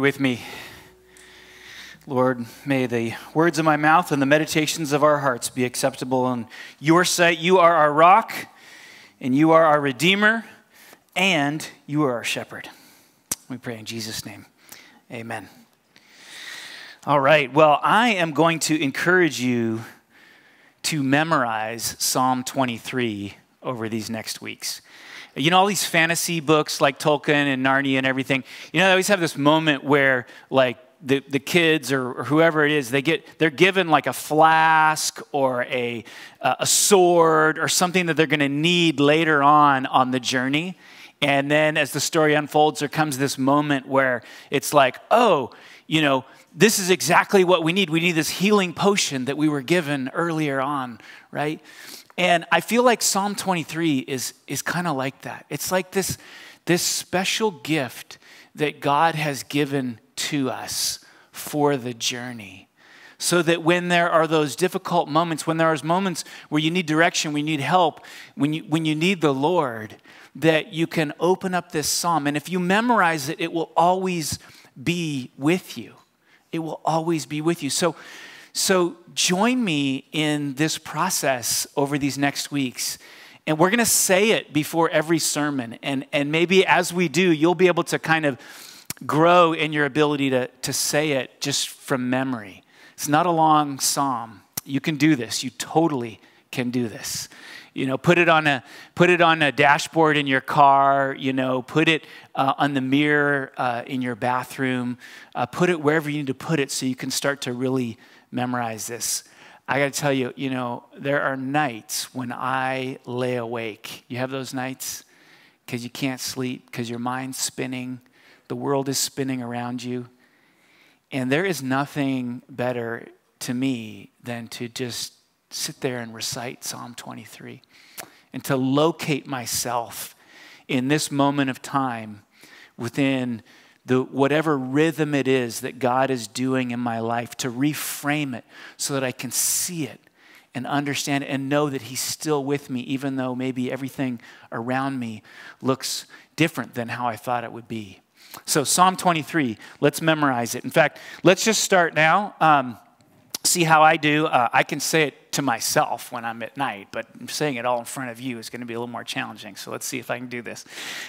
with me. Lord, may the words of my mouth and the meditations of our hearts be acceptable in your sight. You are our rock, and you are our redeemer, and you are our shepherd. We pray in Jesus' name. Amen. All right. Well, I am going to encourage you to memorize Psalm 23 over these next weeks. You know, all these fantasy books like Tolkien and Narnia and everything, you know, they always have this moment where, like, the, the kids or, or whoever it is, they get, they're given like a flask or a, uh, a sword or something that they're going to need later on on the journey. And then as the story unfolds, there comes this moment where it's like, oh, you know, this is exactly what we need. We need this healing potion that we were given earlier on, right? And I feel like Psalm 23 is, is kind of like that. It's like this, this special gift that God has given to us for the journey. So that when there are those difficult moments, when there are moments where you need direction, we need help, when you, when you need the Lord, that you can open up this psalm. And if you memorize it, it will always be with you. It will always be with you. So, so join me in this process over these next weeks. And we're going to say it before every sermon. And, and maybe as we do, you'll be able to kind of grow in your ability to, to say it just from memory. It's not a long psalm. You can do this. You totally can do this. You know, put it on a put it on a dashboard in your car. You know, put it uh, on the mirror uh, in your bathroom. Uh, put it wherever you need to put it, so you can start to really memorize this. I got to tell you, you know, there are nights when I lay awake. You have those nights because you can't sleep because your mind's spinning the world is spinning around you. And there is nothing better to me than to just sit there and recite Psalm 23 and to locate myself in this moment of time within the whatever rhythm it is that God is doing in my life to reframe it so that I can see it and understand it and know that he's still with me even though maybe everything around me looks different than how I thought it would be. So, Psalm 23, let's memorize it. In fact, let's just start now. Um, see how I do. Uh, I can say it to myself when I'm at night, but saying it all in front of you is going to be a little more challenging. So let's see if I can do this.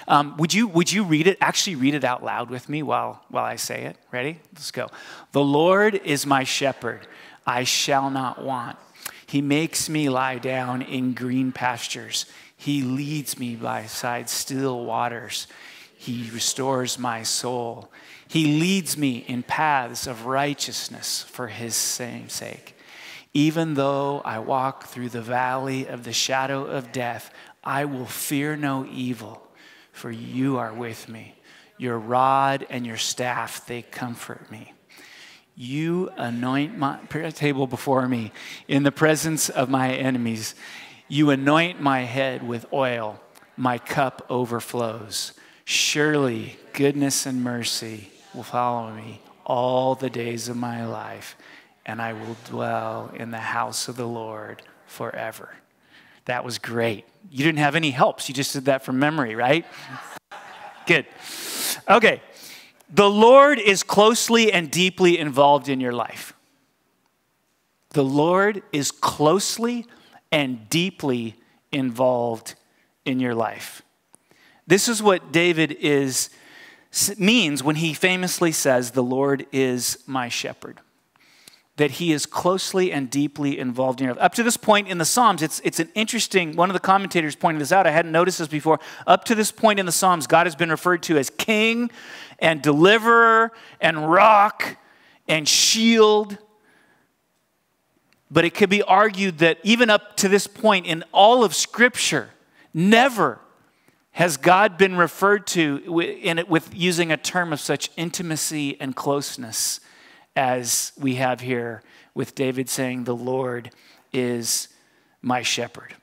Um, would you Would you read it? Actually, read it out loud with me while while I say it. Ready? Let's go. The Lord is my shepherd; I shall not want. He makes me lie down in green pastures. He leads me by side still waters. He restores my soul. He leads me in paths of righteousness for his same sake. Even though I walk through the valley of the shadow of death, I will fear no evil, for you are with me. Your rod and your staff, they comfort me. You anoint my table before me in the presence of my enemies. You anoint my head with oil, my cup overflows. Surely goodness and mercy will follow me all the days of my life, and I will dwell in the house of the Lord forever. That was great. You didn't have any helps. You just did that from memory, right? Good. Okay. The Lord is closely and deeply involved in your life. The Lord is closely and deeply involved in your life. This is what David is means when he famously says, "The Lord is my shepherd." That he is closely and deeply involved in your life. Up to this point in the Psalms, it's, it's an interesting, one of the commentators pointed this out. I hadn't noticed this before. Up to this point in the Psalms, God has been referred to as king and deliverer and rock and shield. But it could be argued that even up to this point in all of Scripture, never has God been referred to in it with using a term of such intimacy and closeness as we have here with David saying, The Lord is my shepherd.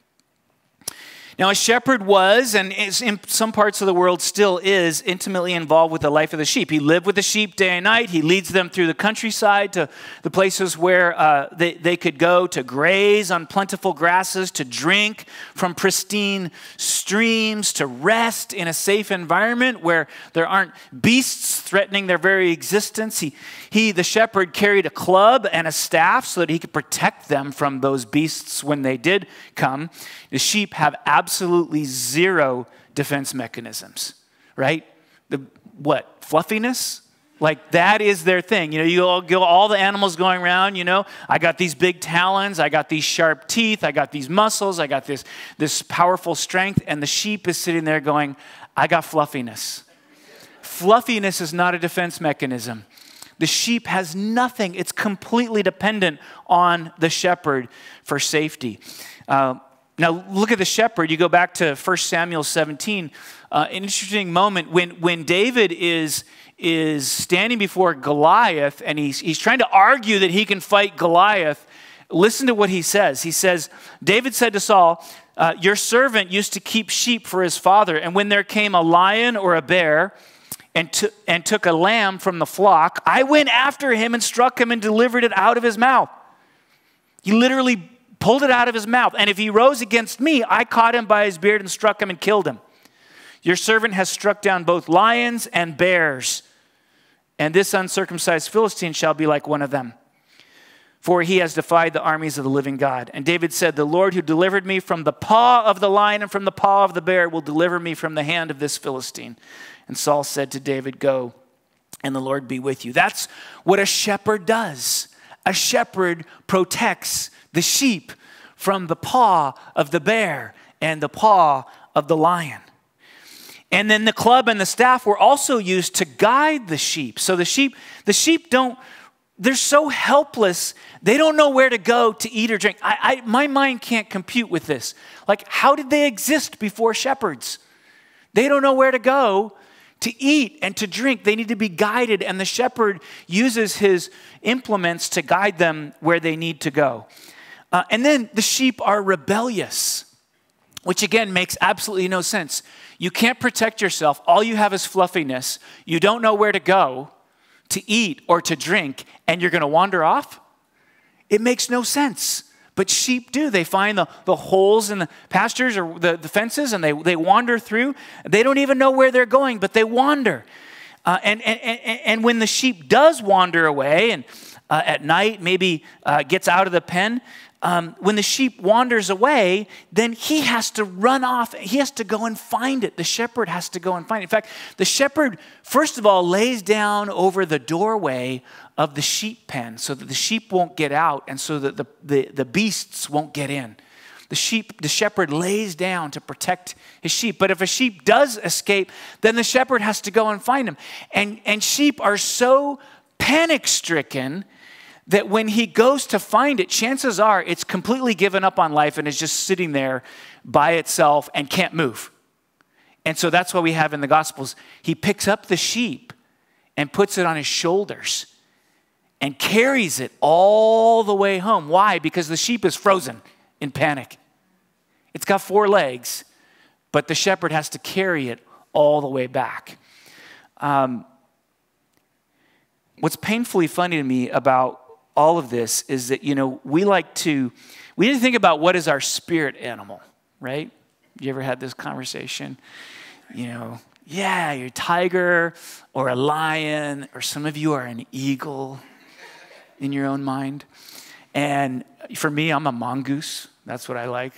Now, a shepherd was, and in some parts of the world still is, intimately involved with the life of the sheep. He lived with the sheep day and night. He leads them through the countryside to the places where uh, they, they could go to graze on plentiful grasses, to drink from pristine streams, to rest in a safe environment where there aren't beasts threatening their very existence. He, he, the shepherd, carried a club and a staff so that he could protect them from those beasts when they did come. The sheep have absolutely zero defense mechanisms, right? The what? Fluffiness? Like that is their thing. You know, you all go all the animals going around, you know, I got these big talons, I got these sharp teeth, I got these muscles, I got this this powerful strength, and the sheep is sitting there going, I got fluffiness. Fluffiness is not a defense mechanism. The sheep has nothing. It's completely dependent on the shepherd for safety. Uh, now, look at the shepherd. You go back to 1 Samuel 17. Uh, an interesting moment when, when David is, is standing before Goliath and he's, he's trying to argue that he can fight Goliath. Listen to what he says. He says, David said to Saul, uh, Your servant used to keep sheep for his father, and when there came a lion or a bear, and, t- and took a lamb from the flock, I went after him and struck him and delivered it out of his mouth. He literally pulled it out of his mouth. And if he rose against me, I caught him by his beard and struck him and killed him. Your servant has struck down both lions and bears, and this uncircumcised Philistine shall be like one of them. For he has defied the armies of the living God. And David said, The Lord who delivered me from the paw of the lion and from the paw of the bear will deliver me from the hand of this Philistine. And Saul said to David, Go, and the Lord be with you. That's what a shepherd does. A shepherd protects the sheep from the paw of the bear and the paw of the lion. And then the club and the staff were also used to guide the sheep. So the sheep, the sheep don't, they're so helpless, they don't know where to go to eat or drink. I, I, my mind can't compute with this. Like, how did they exist before shepherds? They don't know where to go to eat and to drink. They need to be guided, and the shepherd uses his implements to guide them where they need to go. Uh, and then the sheep are rebellious, which again makes absolutely no sense. You can't protect yourself. All you have is fluffiness. You don't know where to go to eat or to drink, and you're going to wander off? It makes no sense. But sheep do. They find the, the holes in the pastures or the, the fences and they, they wander through. They don't even know where they're going, but they wander. Uh, and, and, and, and when the sheep does wander away and uh, at night maybe uh, gets out of the pen, um, when the sheep wanders away, then he has to run off. He has to go and find it. The shepherd has to go and find it. In fact, the shepherd, first of all, lays down over the doorway of the sheep pen so that the sheep won't get out and so that the, the, the beasts won't get in. The sheep, the shepherd lays down to protect his sheep. But if a sheep does escape, then the shepherd has to go and find him. And, and sheep are so panic stricken that when he goes to find it, chances are it's completely given up on life and is just sitting there by itself and can't move. And so that's what we have in the Gospels. He picks up the sheep and puts it on his shoulders and carries it all the way home. Why? Because the sheep is frozen in panic. It's got four legs, but the shepherd has to carry it all the way back. Um, what's painfully funny to me about all of this is that, you know, we like to, we to think about what is our spirit animal, right? You ever had this conversation? You know, yeah, you're a tiger or a lion, or some of you are an eagle in your own mind. And for me, I'm a mongoose. That's what I like.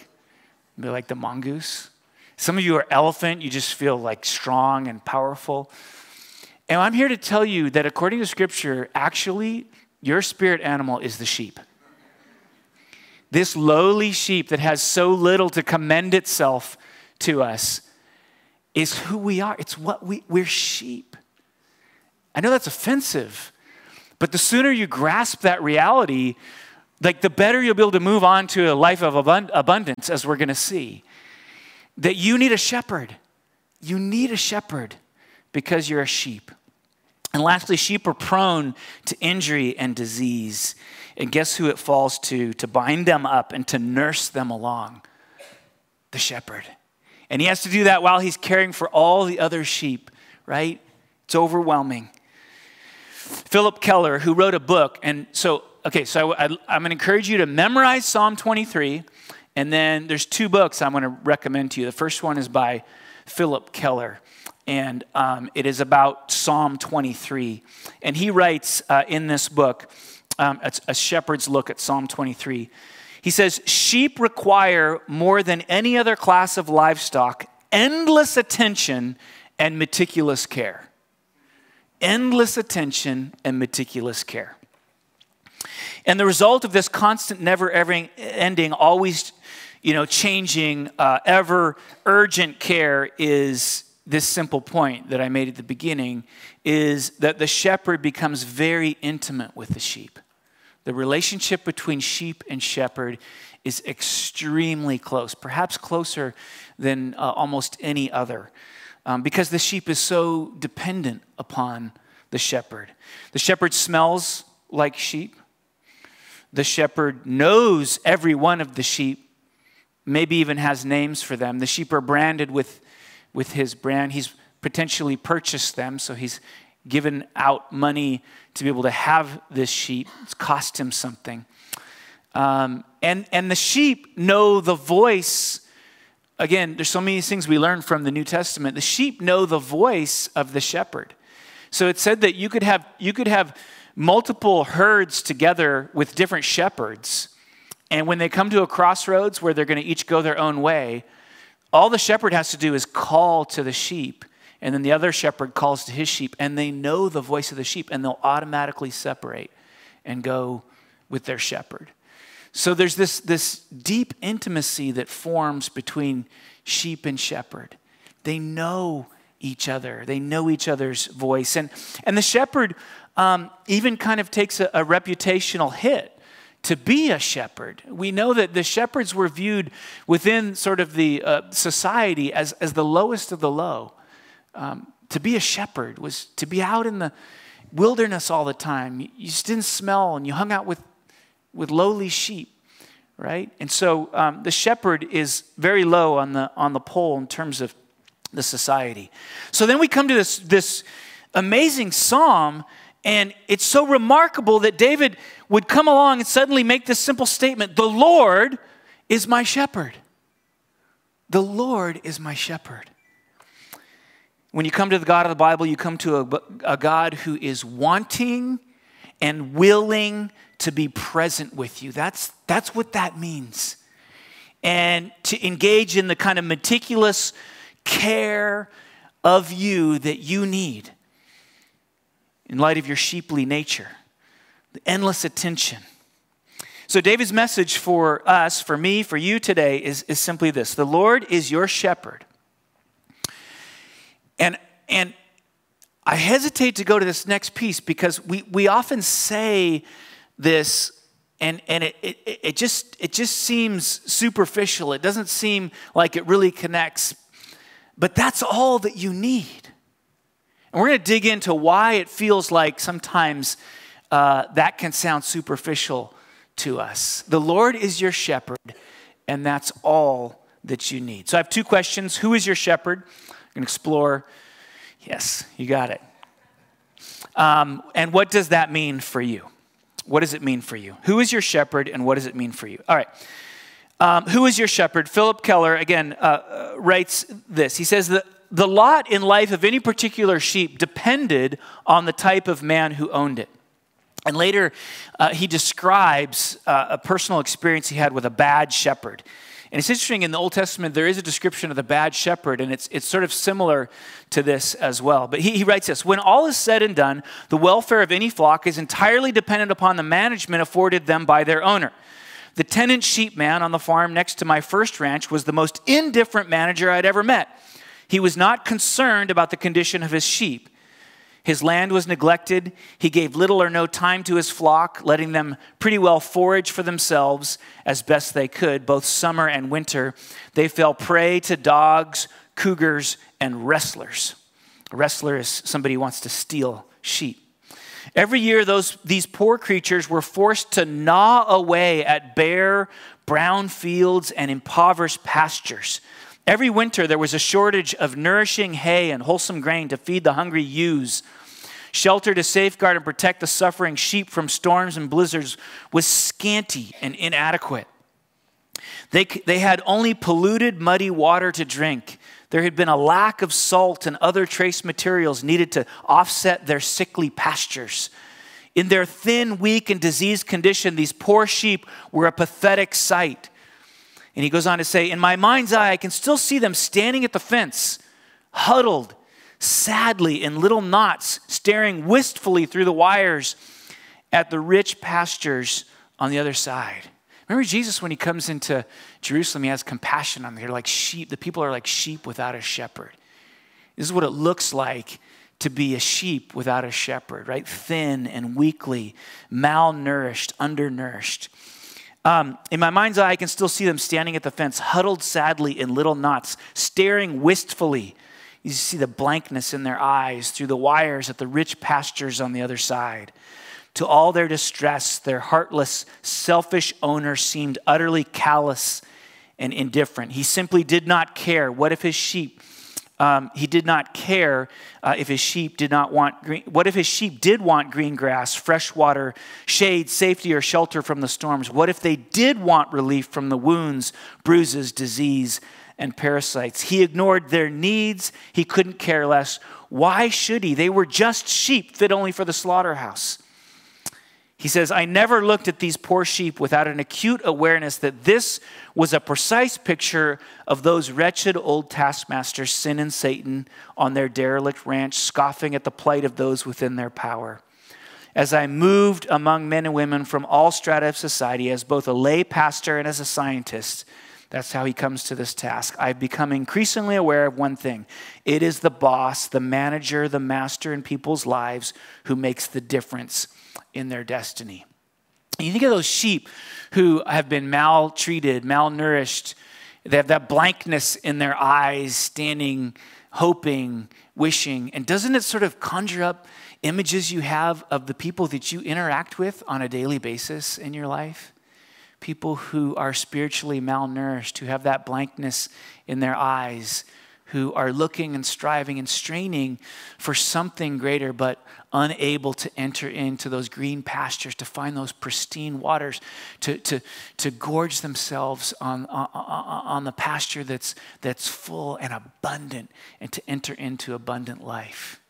Be like the mongoose. Some of you are elephant. You just feel like strong and powerful. And I'm here to tell you that according to Scripture, actually, your spirit animal is the sheep. This lowly sheep that has so little to commend itself to us is who we are. It's what we, we're sheep. I know that's offensive, but the sooner you grasp that reality, like the better you'll be able to move on to a life of abundance, as we're going to see. That you need a shepherd. You need a shepherd because you're a sheep. And lastly, sheep are prone to injury and disease. And guess who it falls to to bind them up and to nurse them along? The shepherd. And he has to do that while he's caring for all the other sheep, right? It's overwhelming. Phillip Keller, who wrote a book, and so, okay, so I, am going to encourage you to memorize Psalm 23, and then there's two books I'm going to recommend to you. The first one is by Phillip Keller, and um, it is about Psalm 23. And he writes uh, in this book, um, a, a shepherd's look at Psalm 23. He says, Sheep require more than any other class of livestock endless attention and meticulous care endless attention and meticulous care. And the result of this constant, never ending, always you know, changing, uh, ever urgent care is this simple point that I made at the beginning is that the shepherd becomes very intimate with the sheep. The relationship between sheep and shepherd is extremely close, perhaps closer than uh, almost any other um, because the sheep is so dependent upon the shepherd. The shepherd smells like sheep. The shepherd knows every one of the sheep, maybe even has names for them. The sheep are branded with, with his brand. He's potentially purchased them, so he's given out money to be able to have this sheep. It's cost him something. Um, and, and the sheep know the voice again, there's so many things we learn from the New Testament. The sheep know the voice of the shepherd. So it said that you could have, you could have multiple herds together with different shepherds. And when they come to a crossroads where they're going to each go their own way, all the shepherd has to do is call to the sheep. And then the other shepherd calls to his sheep, and they know the voice of the sheep, and they'll automatically separate and go with their shepherd. So there's this, this deep intimacy that forms between sheep and shepherd. They know each other, they know each other's voice. And, and the shepherd um, even kind of takes a, a reputational hit to be a shepherd. We know that the shepherds were viewed within sort of the uh, society as, as the lowest of the low. Um, to be a shepherd was to be out in the wilderness all the time. You just didn't smell and you hung out with with lowly sheep, right? And so um, the shepherd is very low on the, on the pole in terms of the society. So then we come to this, this amazing psalm, and it's so remarkable that David would come along and suddenly make this simple statement The Lord is my shepherd. The Lord is my shepherd. When you come to the God of the Bible, you come to a, a God who is wanting and willing to be present with you. That's, that's what that means. And to engage in the kind of meticulous care of you that you need in light of your sheeply nature, the endless attention. So, David's message for us, for me, for you today is, is simply this The Lord is your shepherd. And, and I hesitate to go to this next piece because we, we often say this and, and it, it, it, just, it just seems superficial. It doesn't seem like it really connects. But that's all that you need. And we're going to dig into why it feels like sometimes uh, that can sound superficial to us. The Lord is your shepherd, and that's all that you need. So I have two questions Who is your shepherd? I'm going to explore. Yes, you got it. Um, and what does that mean for you? What does it mean for you? Who is your shepherd and what does it mean for you? All right. Um, who is your shepherd? Phillip Keller, again, uh, uh, writes this. He says that the lot in life of any particular sheep depended on the type of man who owned it. And later, uh, he describes uh, a personal experience he had with a bad shepherd. And it's interesting, in the Old Testament, there is a description of the bad shepherd, and it's, it's sort of similar to this as well. But he, he writes this When all is said and done, the welfare of any flock is entirely dependent upon the management afforded them by their owner. The tenant sheep man on the farm next to my first ranch was the most indifferent manager I'd ever met. He was not concerned about the condition of his sheep. His land was neglected. He gave little or no time to his flock, letting them pretty well forage for themselves as best they could, both summer and winter. They fell prey to dogs, cougars, and rustlers. A rustler is somebody who wants to steal sheep. Every year, those, these poor creatures were forced to gnaw away at bare, brown fields and impoverished pastures Every winter, there was a shortage of nourishing hay and wholesome grain to feed the hungry ewes. Shelter to safeguard and protect the suffering sheep from storms and blizzards was scanty and inadequate. They, they had only polluted, muddy water to drink. There had been a lack of salt and other trace materials needed to offset their sickly pastures. In their thin, weak, and diseased condition, these poor sheep were a pathetic sight. And he goes on to say, In my mind's eye, I can still see them standing at the fence, huddled, sadly in little knots, staring wistfully through the wires at the rich pastures on the other side. Remember Jesus when he comes into Jerusalem, he has compassion on them. They're like sheep. The people are like sheep without a shepherd. This is what it looks like to be a sheep without a shepherd, right? Thin and weakly, malnourished, undernourished. Um, in my mind's eye, I can still see them standing at the fence, huddled sadly in little knots, staring wistfully. You see the blankness in their eyes through the wires at the rich pastures on the other side. To all their distress, their heartless, selfish owner seemed utterly callous and indifferent. He simply did not care. What if his sheep um, he did not care uh, if his sheep did not want green. What if his sheep did want green grass, fresh water, shade, safety, or shelter from the storms? What if they did want relief from the wounds, bruises, disease, and parasites? He ignored their needs. He couldn't care less. Why should he? They were just sheep fit only for the slaughterhouse. He says, I never looked at these poor sheep without an acute awareness that this was a precise picture of those wretched old taskmasters, sin and Satan, on their derelict ranch, scoffing at the plight of those within their power. As I moved among men and women from all strata of society, as both a lay pastor and as a scientist, that's how he comes to this task. I've become increasingly aware of one thing it is the boss, the manager, the master in people's lives who makes the difference in their destiny. And you think of those sheep who have been maltreated, malnourished, they have that blankness in their eyes, standing, hoping, wishing. And doesn't it sort of conjure up images you have of the people that you interact with on a daily basis in your life? People who are spiritually malnourished, who have that blankness in their eyes, who are looking and striving and straining for something greater, but unable to enter into those green pastures, to find those pristine waters, to, to, to gorge themselves on, on, on the pasture that's, that's full and abundant, and to enter into abundant life.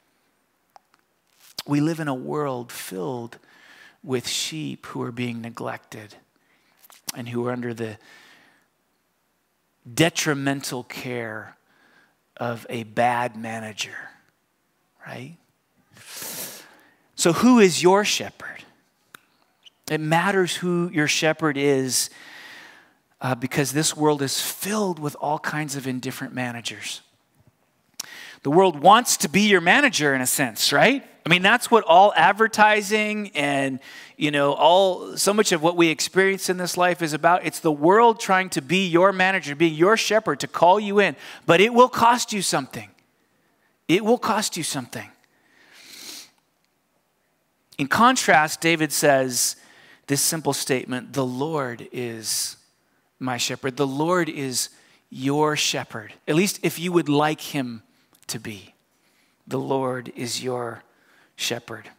We live in a world filled with sheep who are being neglected and who are under the detrimental care of a bad manager, right? So, who is your shepherd? It matters who your shepherd is uh, because this world is filled with all kinds of indifferent managers. The world wants to be your manager in a sense, right? I mean, that's what all advertising and, you know, all so much of what we experience in this life is about. It's the world trying to be your manager, be your shepherd, to call you in. But it will cost you something. It will cost you something. In contrast, David says this simple statement The Lord is my shepherd. The Lord is your shepherd, at least if you would like him to be. The Lord is your shepherd.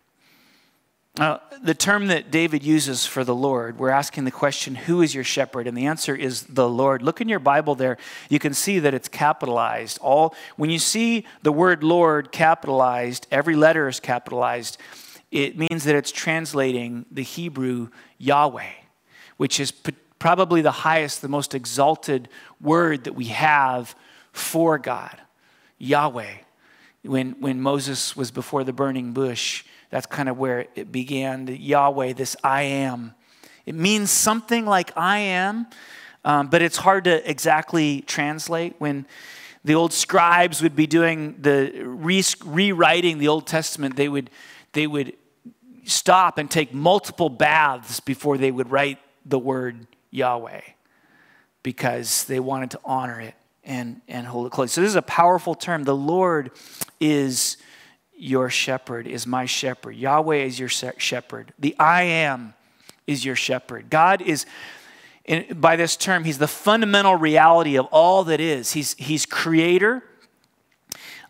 Now, the term that David uses for the Lord, we're asking the question, Who is your shepherd? And the answer is the Lord. Look in your Bible there. You can see that it's capitalized. All, when you see the word Lord capitalized, every letter is capitalized. It means that it's translating the Hebrew Yahweh, which is probably the highest, the most exalted word that we have for God. Yahweh when, when Moses was before the burning bush, that's kind of where it began. The Yahweh, this I am. It means something like I am, um, but it's hard to exactly translate. When the old scribes would be doing the re- rewriting the Old Testament, they would, they would stop and take multiple baths before they would write the word Yahweh because they wanted to honor it and, and hold it close. So, this is a powerful term. The Lord is your shepherd, is my shepherd. Yahweh is your shepherd. The I am is your shepherd. God is, by this term, he's the fundamental reality of all that is. He's, he's creator.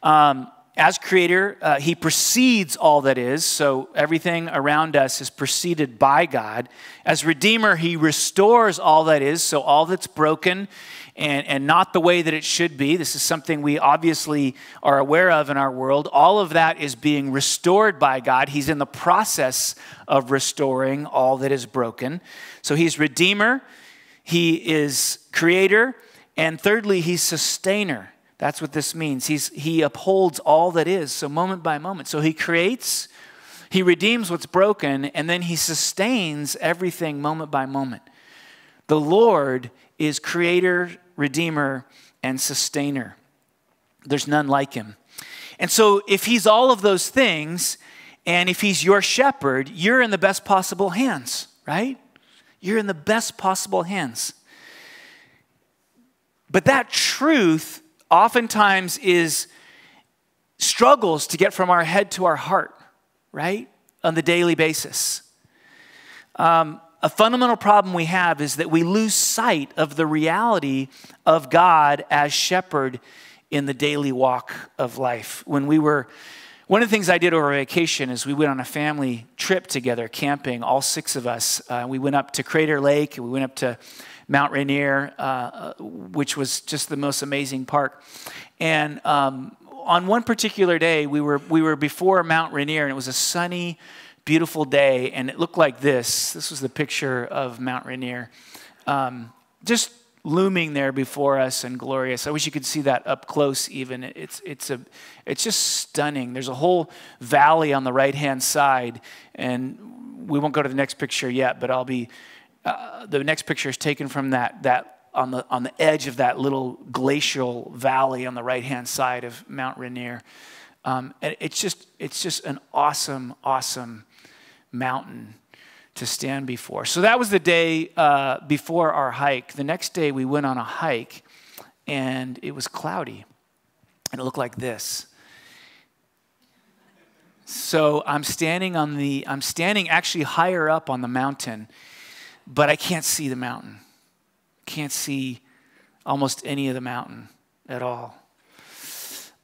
Um, as creator, uh, he precedes all that is, so everything around us is preceded by God. As redeemer, he restores all that is, so all that's broken and, and not the way that it should be. This is something we obviously are aware of in our world. All of that is being restored by God. He's in the process of restoring all that is broken. So he's redeemer, he is creator, and thirdly, he's sustainer. That's what this means. He's, he upholds all that is, so moment by moment. So he creates, he redeems what's broken, and then he sustains everything moment by moment. The Lord is creator, redeemer, and sustainer. There's none like him. And so, if he's all of those things, and if he's your shepherd, you're in the best possible hands, right? You're in the best possible hands. But that truth oftentimes is struggles to get from our head to our heart, right? On the daily basis. Um, a fundamental problem we have is that we lose sight of the reality of God as shepherd in the daily walk of life. When we were, one of the things I did over vacation is we went on a family trip together, camping, all six of us. Uh, we went up to Crater Lake, we went up to Mount Rainier, uh, uh, which was just the most amazing park. And um, on one particular day, we were, we were before Mount Rainier, and it was a sunny, beautiful day, and it looked like this. This was the picture of Mount Rainier, um, just looming there before us and glorious. I wish you could see that up close. Even it's it's a it's just stunning. There's a whole valley on the right hand side, and we won't go to the next picture yet, but I'll be. Uh, the next picture is taken from that that on the on the edge of that little glacial valley on the right hand side of Mount Rainier. Um, it's just it's just an awesome awesome mountain to stand before. So that was the day uh, before our hike. The next day we went on a hike and it was cloudy and it looked like this. So I'm standing on the, I'm standing actually higher up on the mountain, but I can't see the mountain. Can't see almost any of the mountain at all.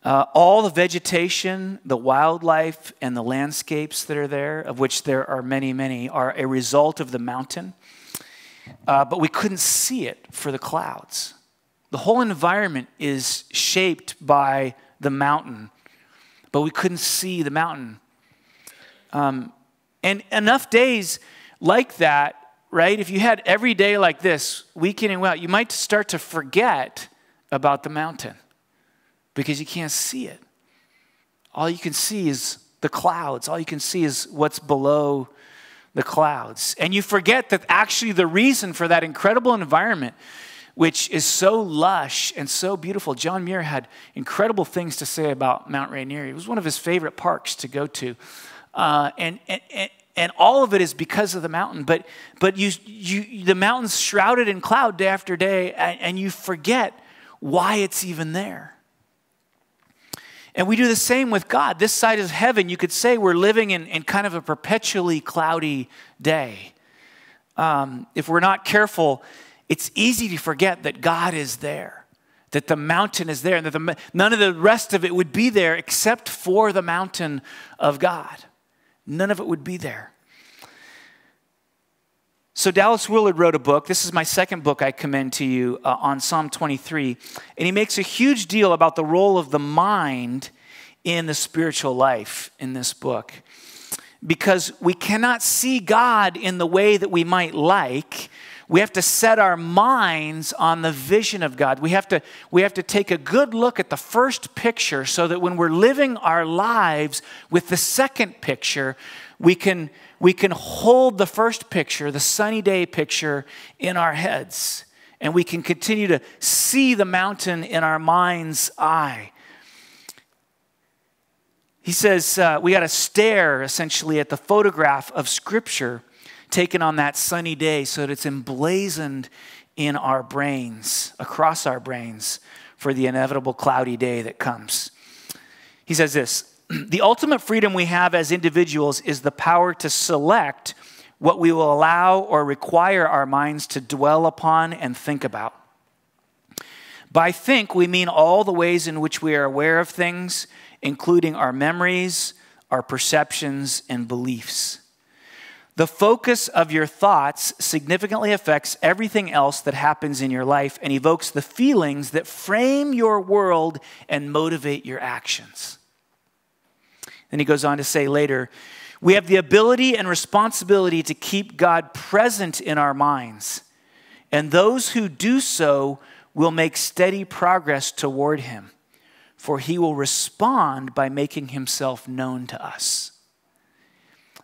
Uh, all the vegetation, the wildlife, and the landscapes that are there, of which there are many, many, are a result of the mountain. Uh, but we couldn't see it for the clouds. The whole environment is shaped by the mountain, but we couldn't see the mountain. Um, and enough days like that, right? If you had every day like this, week in and out, you might start to forget about the mountain because you can't see it. All you can see is the clouds, all you can see is what's below the clouds. And you forget that actually the reason for that incredible environment, which is so lush and so beautiful, John Muir had incredible things to say about Mount Rainier. It was one of his favorite parks to go to. Uh, and, and, and all of it is because of the mountain. But, but you, you, the mountain's shrouded in cloud day after day, and, and you forget why it's even there. And we do the same with God. This side of heaven, you could say we're living in, in kind of a perpetually cloudy day. Um, if we're not careful, it's easy to forget that God is there, that the mountain is there, and that the, none of the rest of it would be there except for the mountain of God. None of it would be there. So, Dallas Willard wrote a book. This is my second book I commend to you uh, on Psalm 23. And he makes a huge deal about the role of the mind in the spiritual life in this book. Because we cannot see God in the way that we might like. We have to set our minds on the vision of God. We have, to, we have to take a good look at the first picture so that when we're living our lives with the second picture, we can we can hold the first picture, the sunny day picture, in our heads. And we can continue to see the mountain in our mind's eye. He says uh, we got to stare essentially at the photograph of Scripture taken on that sunny day so that it's emblazoned in our brains, across our brains, for the inevitable cloudy day that comes. He says this the ultimate freedom we have as individuals is the power to select what we will allow or require our minds to dwell upon and think about. By think, we mean all the ways in which we are aware of things, including our memories, our perceptions, and beliefs. The focus of your thoughts significantly affects everything else that happens in your life and evokes the feelings that frame your world and motivate your actions. Then he goes on to say later, we have the ability and responsibility to keep God present in our minds. And those who do so will make steady progress toward him, for he will respond by making himself known to us.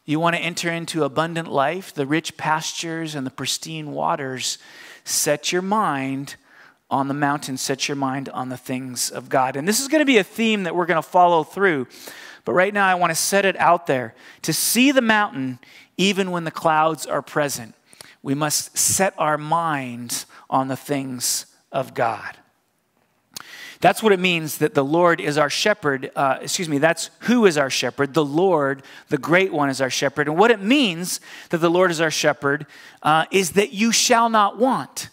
You want to enter into abundant life, the rich pastures and the pristine waters. Set your mind on the mountain, set your mind on the things of God. And this is going to be a theme that we're going to follow through. But right now, I want to set it out there. To see the mountain, even when the clouds are present, we must set our minds on the things of God. That's what it means that the Lord is our shepherd. Uh, excuse me, that's who is our shepherd. The Lord, the great one, is our shepherd. And what it means that the Lord is our shepherd uh, is that you shall not want.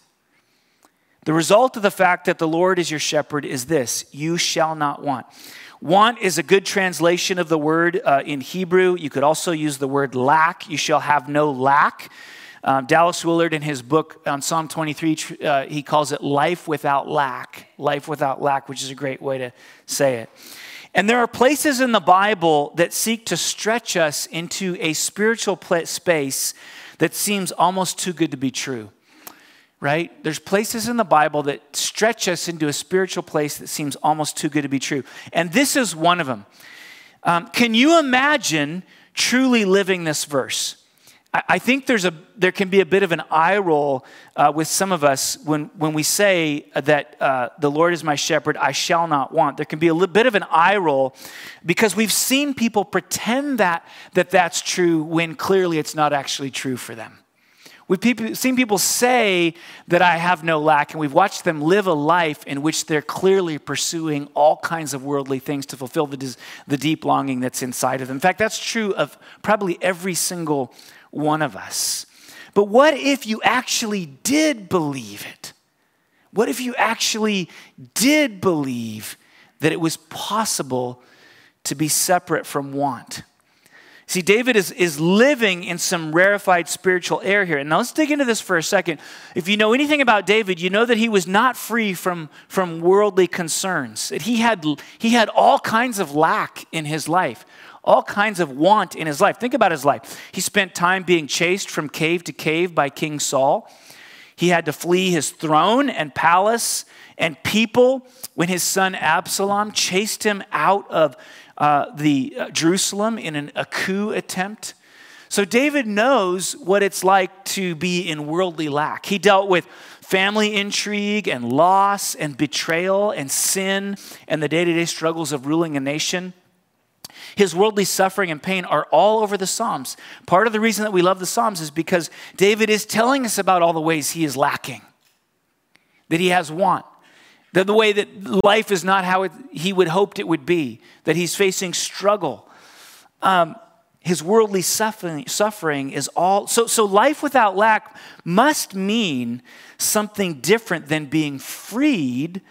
The result of the fact that the Lord is your shepherd is this you shall not want. Want is a good translation of the word uh, in Hebrew. You could also use the word lack. You shall have no lack. Um, Dallas Willard, in his book on Psalm 23, uh, he calls it life without lack. Life without lack, which is a great way to say it. And there are places in the Bible that seek to stretch us into a spiritual space that seems almost too good to be true right? There's places in the Bible that stretch us into a spiritual place that seems almost too good to be true. And this is one of them. Um, can you imagine truly living this verse? I, think there's a, there can be a bit of an eye roll uh, with some of us when, when we say that uh, the Lord is my shepherd, I shall not want. There can be a little bit of an eye roll because we've seen people pretend that, that that's true when clearly it's not actually true for them. We've seen people say that I have no lack, and we've watched them live a life in which they're clearly pursuing all kinds of worldly things to fulfill the, the deep longing that's inside of them. In fact, that's true of probably every single one of us. But what if you actually did believe it? What if you actually did believe that it was possible to be separate from want? See, David is, is living in some rarefied spiritual air here. And now let's dig into this for a second. If you know anything about David, you know that he was not free from, from worldly concerns. That he had, he had all kinds of lack in his life, all kinds of want in his life. Think about his life. He spent time being chased from cave to cave by King Saul. He had to flee his throne and palace and people when his son Absalom chased him out of uh, the uh, Jerusalem in an, a coup attempt. So David knows what it's like to be in worldly lack. He dealt with family intrigue and loss and betrayal and sin and the day to day struggles of ruling a nation. His worldly suffering and pain are all over the Psalms. Part of the reason that we love the Psalms is because David is telling us about all the ways he is lacking, that he has want, that the way that life is not how it, he would hoped it would be, that he's facing struggle. Um, his worldly suffering, suffering is all so so life without lack must mean something different than being freed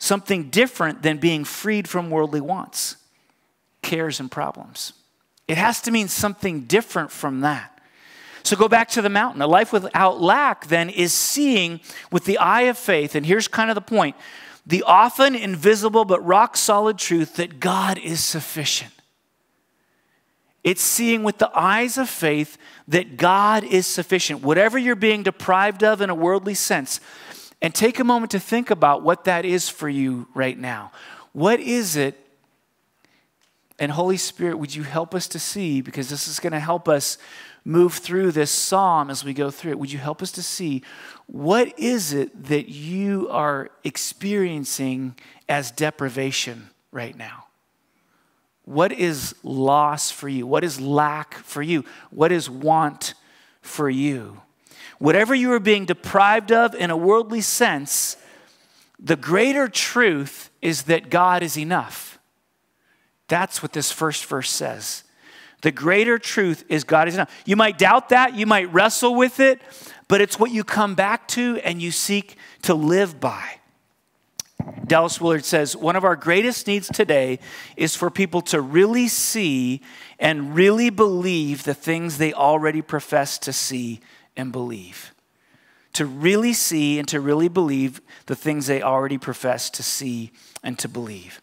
something different than being freed from worldly wants cares and problems it has to mean something different from that so go back to the mountain. A life without lack then is seeing with the eye of faith. And here's kind of the point the often invisible but rock solid truth that God is sufficient. It's seeing with the eyes of faith that God is sufficient. Whatever you're being deprived of in a worldly sense, and take a moment to think about what that is for you right now. What is it? And Holy Spirit, would you help us to see? Because this is going to help us move through this psalm as we go through it, would you help us to see what is it that you are experiencing as deprivation right now? What is loss for you? What is lack for you? What is want for you? Whatever you are being deprived of in a worldly sense, the greater truth is that God is enough. That's what this first verse says The greater truth is God is enough. You might doubt that, you might wrestle with it, but it's what you come back to and you seek to live by. Dallas Willard says one of our greatest needs today is for people to really see and really believe the things they already profess to see and believe. To really see and to really believe the things they already profess to see and to believe.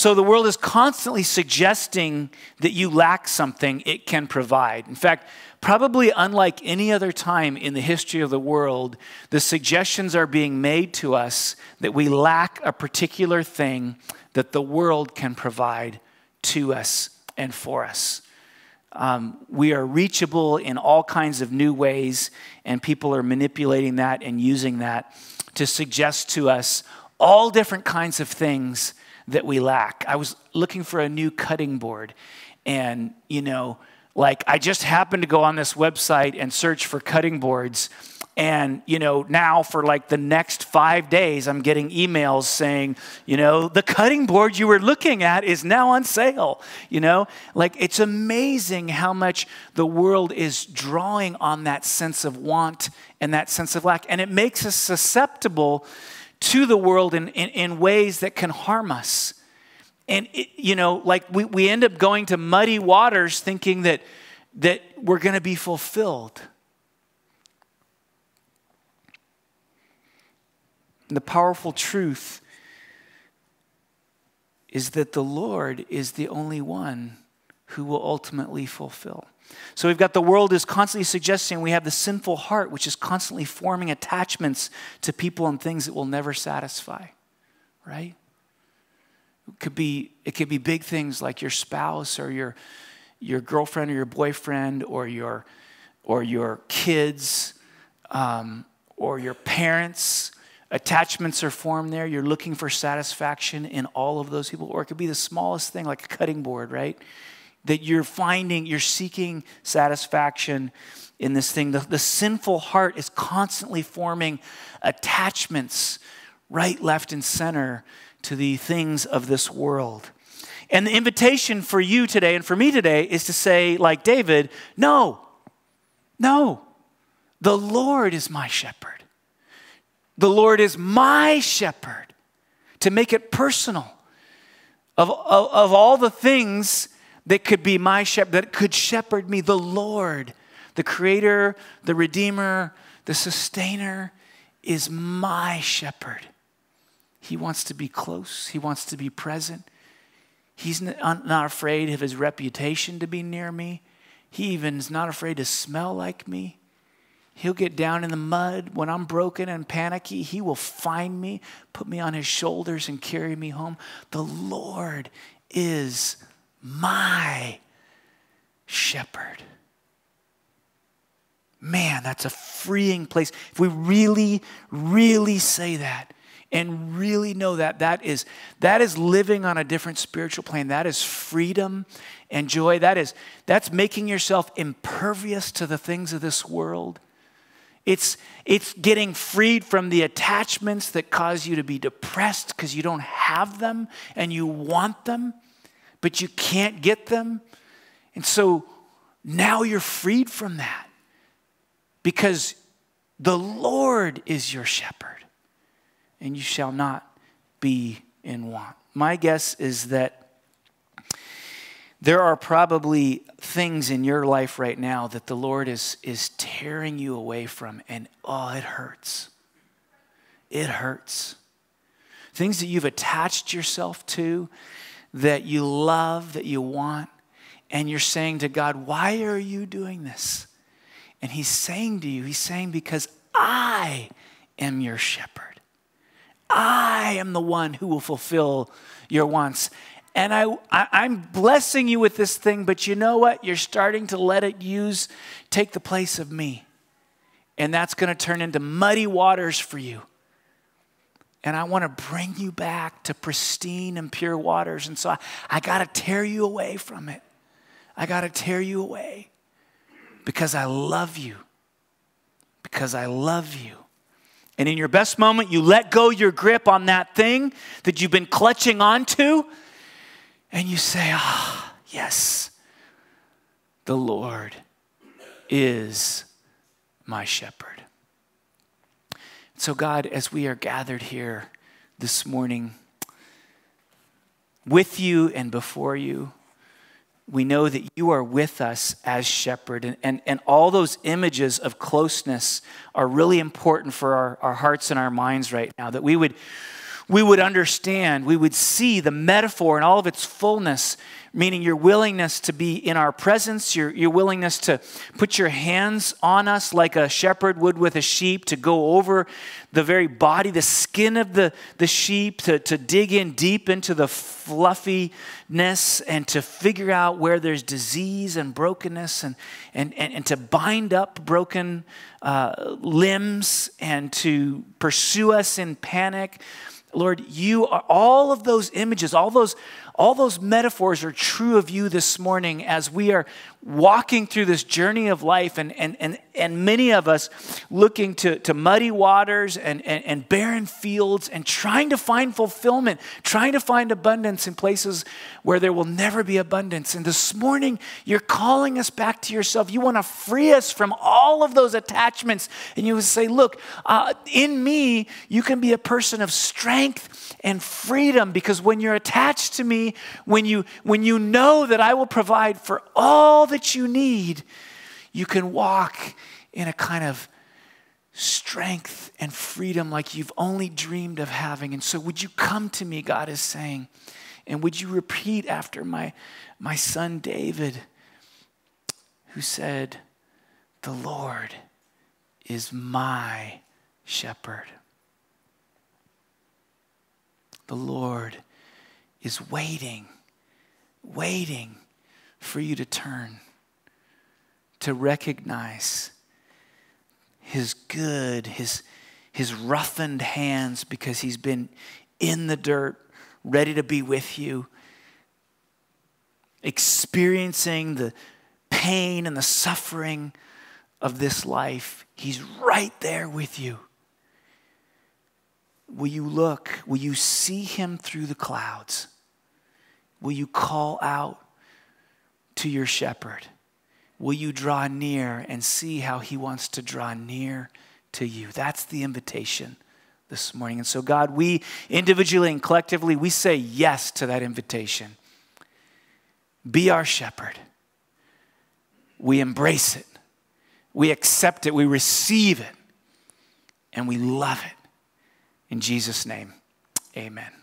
So the world is constantly suggesting that you lack something it can provide. In fact, probably unlike any other time in the history of the world, the suggestions are being made to us that we lack a particular thing that the world can provide to us and for us. Um, we are reachable in all kinds of new ways, and people are manipulating that and using that to suggest to us all different kinds of things that we lack. I was looking for a new cutting board, and you know, like I just happened to go on this website and search for cutting boards. And, you know, now for like the next five days, I'm getting emails saying, you know, the cutting board you were looking at is now on sale. You know, like it's amazing how much the world is drawing on that sense of want and that sense of lack. And it makes us susceptible to the world in, in, in ways that can harm us. And, it, you know, like we, we end up going to muddy waters thinking that, that we're going to be fulfilled. And the powerful truth is that the Lord is the only one who will ultimately fulfill. So we've got the world is constantly suggesting we have the sinful heart, which is constantly forming attachments to people and things that will never satisfy, right? It could be, it could be big things like your spouse or your, your girlfriend or your boyfriend or your, or your kids um, or your parents. Attachments are formed there. You're looking for satisfaction in all of those people. Or it could be the smallest thing like a cutting board, right? That you're finding, you're seeking satisfaction in this thing. The, the sinful heart is constantly forming attachments right, left, and center to the things of this world. And the invitation for you today and for me today is to say, like David, no, no, the Lord is my shepherd. The Lord is my shepherd. To make it personal. Of, of, of all the things that could be my shepherd, that could shepherd me, the Lord, the creator, the redeemer, the sustainer, is my shepherd. He wants to be close, he wants to be present. He's not afraid of his reputation to be near me. He even is not afraid to smell like me. He'll get down in the mud when I'm broken and panicky. He will find me, put me on his shoulders, and carry me home. The Lord is my shepherd. Man, that's a freeing place. If we really, really say that and really know that, that is, that is living on a different spiritual plane. That is freedom and joy. That is, that's making yourself impervious to the things of this world. It's, it's getting freed from the attachments that cause you to be depressed because you don't have them and you want them but you can't get them. And so now you're freed from that because the Lord is your shepherd and you shall not be in want. My guess is that there are probably things in your life right now that the Lord is, is tearing you away from, and oh, it hurts. It hurts. Things that you've attached yourself to, that you love, that you want, and you're saying to God, Why are you doing this? And He's saying to you, He's saying, Because I am your shepherd. I am the one who will fulfill your wants. And I, I, am blessing you with this thing, but you know what? You're starting to let it use, take the place of me. And that's going to turn into muddy waters for you. And I want to bring you back to pristine and pure waters. And so I, I got to tear you away from it. I got to tear you away because I love you. Because I love you. And in your best moment, you let go your grip on that thing that you've been clutching onto, and you say, Ah, oh, yes, The Lord is my shepherd. So, God, as we are gathered here this morning with you and before you, we know that you are with us as shepherd. And, and, and all those images of closeness are really important for our, our hearts and our minds right now. That we would, we would understand, we would see the metaphor in all of its fullness meaning your willingness to be in our presence, your, your willingness to put your hands on us like a shepherd would with a sheep, to go over the very body, the skin of the, the sheep, to, to dig in deep into the fluffiness and to figure out where there's disease and brokenness and, and, and, and to bind up broken uh, limbs and to pursue us in panic. Lord, you are all of those images, all those all those metaphors are true of you this morning as we are walking through this journey of life, and, and, and, and many of us looking to, to muddy waters and, and, and barren fields and trying to find fulfillment, trying to find abundance in places where there will never be abundance. And this morning, you're calling us back to yourself. You want to free us from all of those attachments. And you would say, Look, uh, in me, you can be a person of strength and freedom because when you're attached to when you, when you know that I will provide for all that you need, you can walk in a kind of strength and freedom like you've only dreamed of having. And so, would you come to me, God is saying, and would you repeat after my, my son David, who said, The Lord is my shepherd. The Lord is waiting, waiting for you to turn, to recognize his good, his, his roughened hands because he's been in the dirt, ready to be with you, experiencing the pain and the suffering of this life. He's right there with you. Will you look? Will you see him through the clouds? Will you call out to your shepherd? Will you draw near and see how he wants to draw near to you? That's the invitation this morning. And so, God, we individually and collectively, we say yes to that invitation. Be our shepherd. We embrace it, we accept it, we receive it, and we love it. In Jesus' name, amen.